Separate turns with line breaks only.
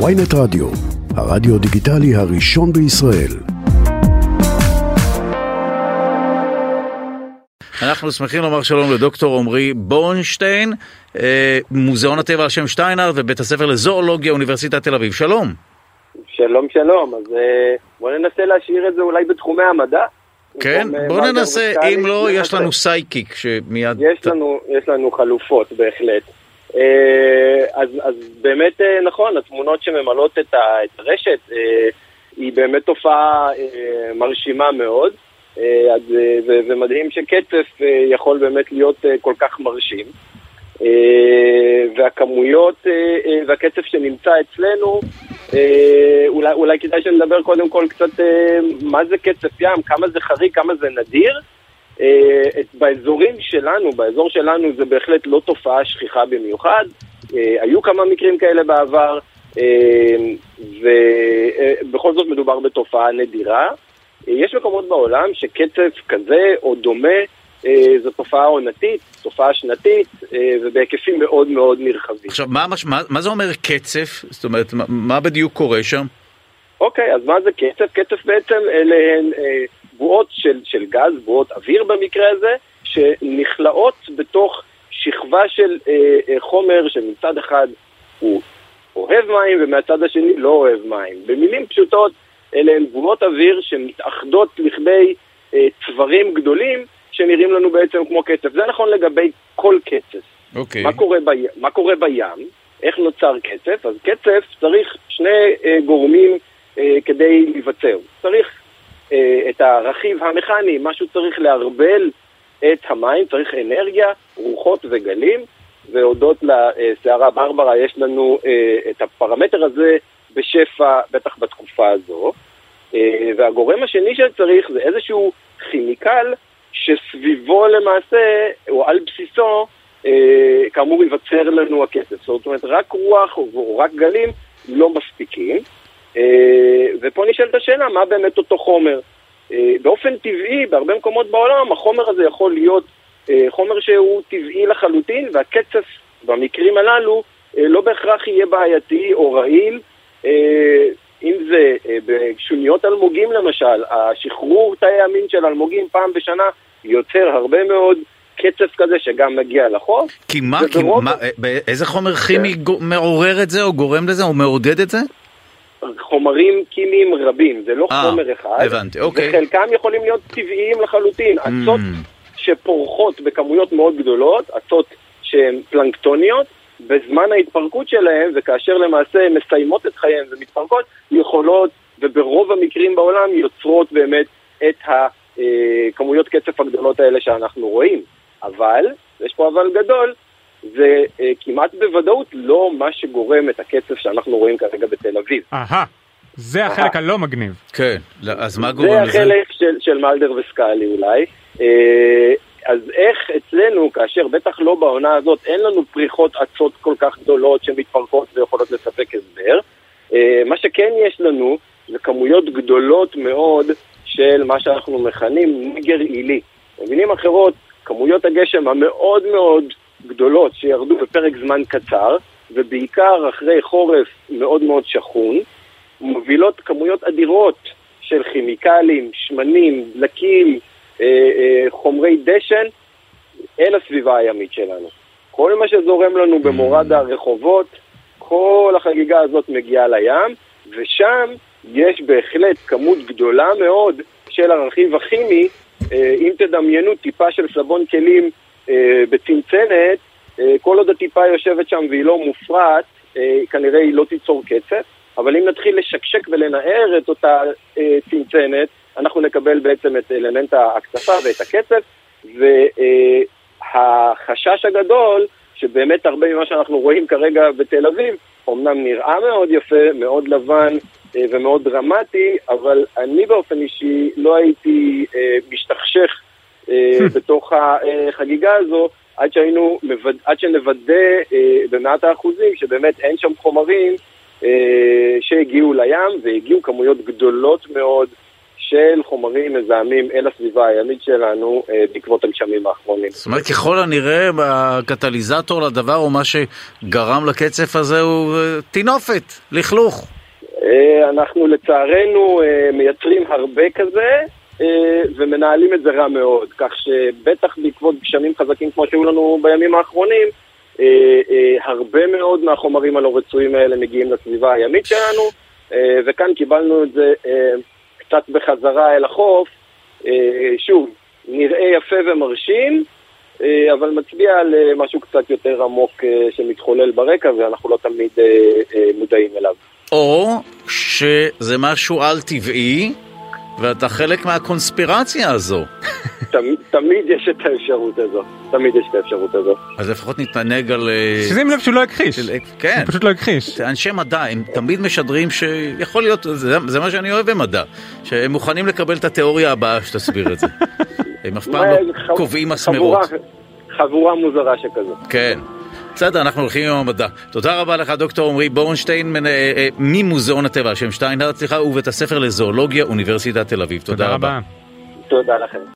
ויינט רדיו, הרדיו דיגיטלי הראשון בישראל.
אנחנו שמחים לומר שלום לדוקטור עמרי בורנשטיין, אה, מוזיאון הטבע על שם שטיינר ובית הספר לזואולוגיה אוניברסיטת תל אביב. שלום.
שלום שלום, אז אה, בוא ננסה להשאיר את זה אולי בתחומי המדע.
כן,
אה,
בוא ננסה, אם לא, יש. לנו סייקיק שמיד...
יש לנו, יש לנו חלופות בהחלט. אה, אז, אז באמת אה, נכון, התמונות שממלאות את, הרשת אה, היא באמת תופעה מרשימה מאוד, אז, ו- ומדהים שקצף יכול באמת להיות כל כך מרשים. והכמויות והקצף שנמצא אצלנו, אולי, אולי כדאי שנדבר קודם כל קצת מה זה קצף ים, כמה זה חריג, כמה זה נדיר. אה, באזורים שלנו, באזור שלנו זה בהחלט לא תופעה שכיחה במיוחד. אה, היו כמה מקרים כאלה בעבר, ובכל זאת מדובר בתופעה נדירה. אה, יש מקומות בעולם שקצף כזה או דומה אה, זו תופעה עונתית, תופעה שנתית, אה, ובהיקפים מאוד מאוד נרחבים.
עכשיו, מה, מה, מה זה אומר קצף? זאת אומרת, מה, מה בדיוק קורה שם?
אוקיי, אז מה זה קצף? קצף בעצם אלה הן אה, בועות של, של גז, בועות אוויר במקרה הזה, שנכלאות בתוך שכבה של אה, אה, חומר שמצד אחד הוא אוהב מים ומהצד השני לא אוהב מים. במילים פשוטות, אלה הן בועות אוויר שמתאחדות לכדי אה, צברים גדולים שנראים לנו בעצם כמו קצף. זה נכון לגבי כל קצף.
אוקיי.
מה קורה, בי... מה קורה בים? איך נוצר קצף? אז קצף צריך שני אה, גורמים אה, כדי להיווצר. צריך את הרכיב המכני, משהו צריך לערבל את המים, צריך אנרגיה, רוחות וגלים, והודות לסערה ברברה יש לנו אה, את הפרמטר הזה בשפע, בטח בתקופה הזו. אה, והגורם השני שצריך זה איזשהו כימיקל שסביבו למעשה, או על בסיסו, אה, כאמור ייווצר לנו הכסף. זאת אומרת, רק רוח או רק גלים לא מספיקים. ופה נשאלת השאלה, מה באמת אותו חומר? אה, באופן טבעי, בהרבה מקומות בעולם, החומר הזה יכול להיות אה, חומר שהוא טבעי לחלוטין, והקצף במקרים הללו אה, לא בהכרח יהיה בעייתי או רעיל. אם זה בשוניות אלמוגים למשל, השחרור תאי המין של אלמוגים פעם בשנה יוצר הרבה מאוד קצף כזה שגם מגיע לחוף.
כי מה, כי מה, איזה חומר כימי גו- מעורר את זה, או גורם לזה, או מעודד את זה?
חומרים כימיים רבים, זה לא
אה,
חומר אחד.
הבנתי, אוקיי.
וחלקם יכולים להיות טבעיים לחלוטין. אצות
Mm.
שפורחות בכמויות מאוד גדולות, אצות שהן פלנקטוניות, בזמן ההתפרקות שלהן, וכאשר למעשה הן מסיימות את חייהן ומתפרקות, יכולות, וברוב המקרים בעולם, יוצרות באמת את הכמויות קצף הגדולות האלה שאנחנו רואים. אבל, יש פה אבל גדול, זה אה, כמעט בוודאות לא מה שגורם את הקצב שאנחנו רואים כרגע בתל אביב.
אהה, זה החלק הלא מגניב.
כן, לא, אז מה גורם
זה
לזה?
החלק של, של מלדר וסקאלי אולי. אה, אז איך אצלנו, כאשר בטח לא בעונה הזאת, אין לנו פריחות אצות כל כך גדולות שמתפרקות ויכולות לספק הסבר, אה, מה שכן יש לנו זה כמויות גדולות מאוד של מה שאנחנו מכנים נגר עילי. במילים אחרות, כמויות הגשם המאוד מאוד גדולות שירדו בפרק זמן קצר, ובעיקר אחרי חורף מאוד מאוד שחון, מובילות כמויות אדירות של כימיקלים, שמנים, דלקים, אה, אה, חומרי דשן אל הסביבה הימית שלנו. כל מה שזורם לנו במורד הרחובות, כל החגיגה הזאת מגיעה לים, ושם יש בהחלט כמות גדולה מאוד של הרכיב הכימי. אה, אם תדמיינו טיפה של סבון כלים בצנצנת, אה, כל עוד הטיפה יושבת שם והיא לא מופרעת, אה, כנראה היא לא תיצור קצף. אבל אם נתחיל לשקשק ולנער את אותה אה, צנצנת, אנחנו נקבל בעצם את אלמנט ההקצפה ואת הקצף, והחשש הגדול, שבאמת הרבה ממה שאנחנו רואים כרגע בתל אביב, אמנם נראה מאוד יפה, מאוד לבן אה, ומאוד דרמטי, אבל אני באופן אישי לא הייתי אה, משתכשך אה, בתוך החגיגה הזו, עד, שהיינו. עד שנוודא אה, במאת האחוזים שבאמת אין שם חומרים אה, שהגיעו לים, והגיעו כמויות גדולות מאוד של חומרים מזהמים אל הסביבה הימית שלנו אה, בעקבות הגשמים האחרונים.
זאת אומרת, ככל הנראה, הקטליזטור לדבר, או מה שגרם לקצף הזה, הוא אה, טינופת, לכלוך.
אה, אנחנו לצערנו אה, מייצרים הרבה כזה, אה, ומנהלים את זה רע מאוד, כך שבטח בעקבות גשמים חזקים כמו שהיו לנו בימים האחרונים, אה, אה, הרבה מאוד מהחומרים הלא רצויים האלה מגיעים לסביבה הימית שלנו, אה, וכאן קיבלנו את זה אה, קצת בחזרה אל החוף, אה, שוב, נראה יפה ומרשים, אה, אבל מצביע על אה, משהו קצת יותר עמוק אה, שמתחולל ברקע ואנחנו לא תמיד אה, אה, מודעים אליו.
או שזה משהו על-טבעי, ואתה חלק מהקונספירציה הזו.
תמיד, תמיד יש את האפשרות הזו, תמיד יש את האפשרות הזו.
אז לפחות נתענג על... אה,
שים לב שהוא לא הכחיש.
של- כן.
הוא פשוט לא הכחיש.
אנשי מדע, הם תמיד משדרים שיכול להיות, זה, זה מה שאני אוהב במדע, שהם מוכנים לקבל את התיאוריה הבאה שתסביר את זה. הם אף פעם לא קובעים מסמרות.
חבורה, חבורה מוזרה שכזו.
כן. בסדר, אנחנו הולכים עם המדע. תודה רבה לך, דוקטור עמרי בורנשטיין, אה, אה, ממוזיאון הטבע על שם שטיינהרט, סליחה, ובית הספר לזואולוגיה, אוניברסיטת תל אביב. תודה רבה.
תודה לכם.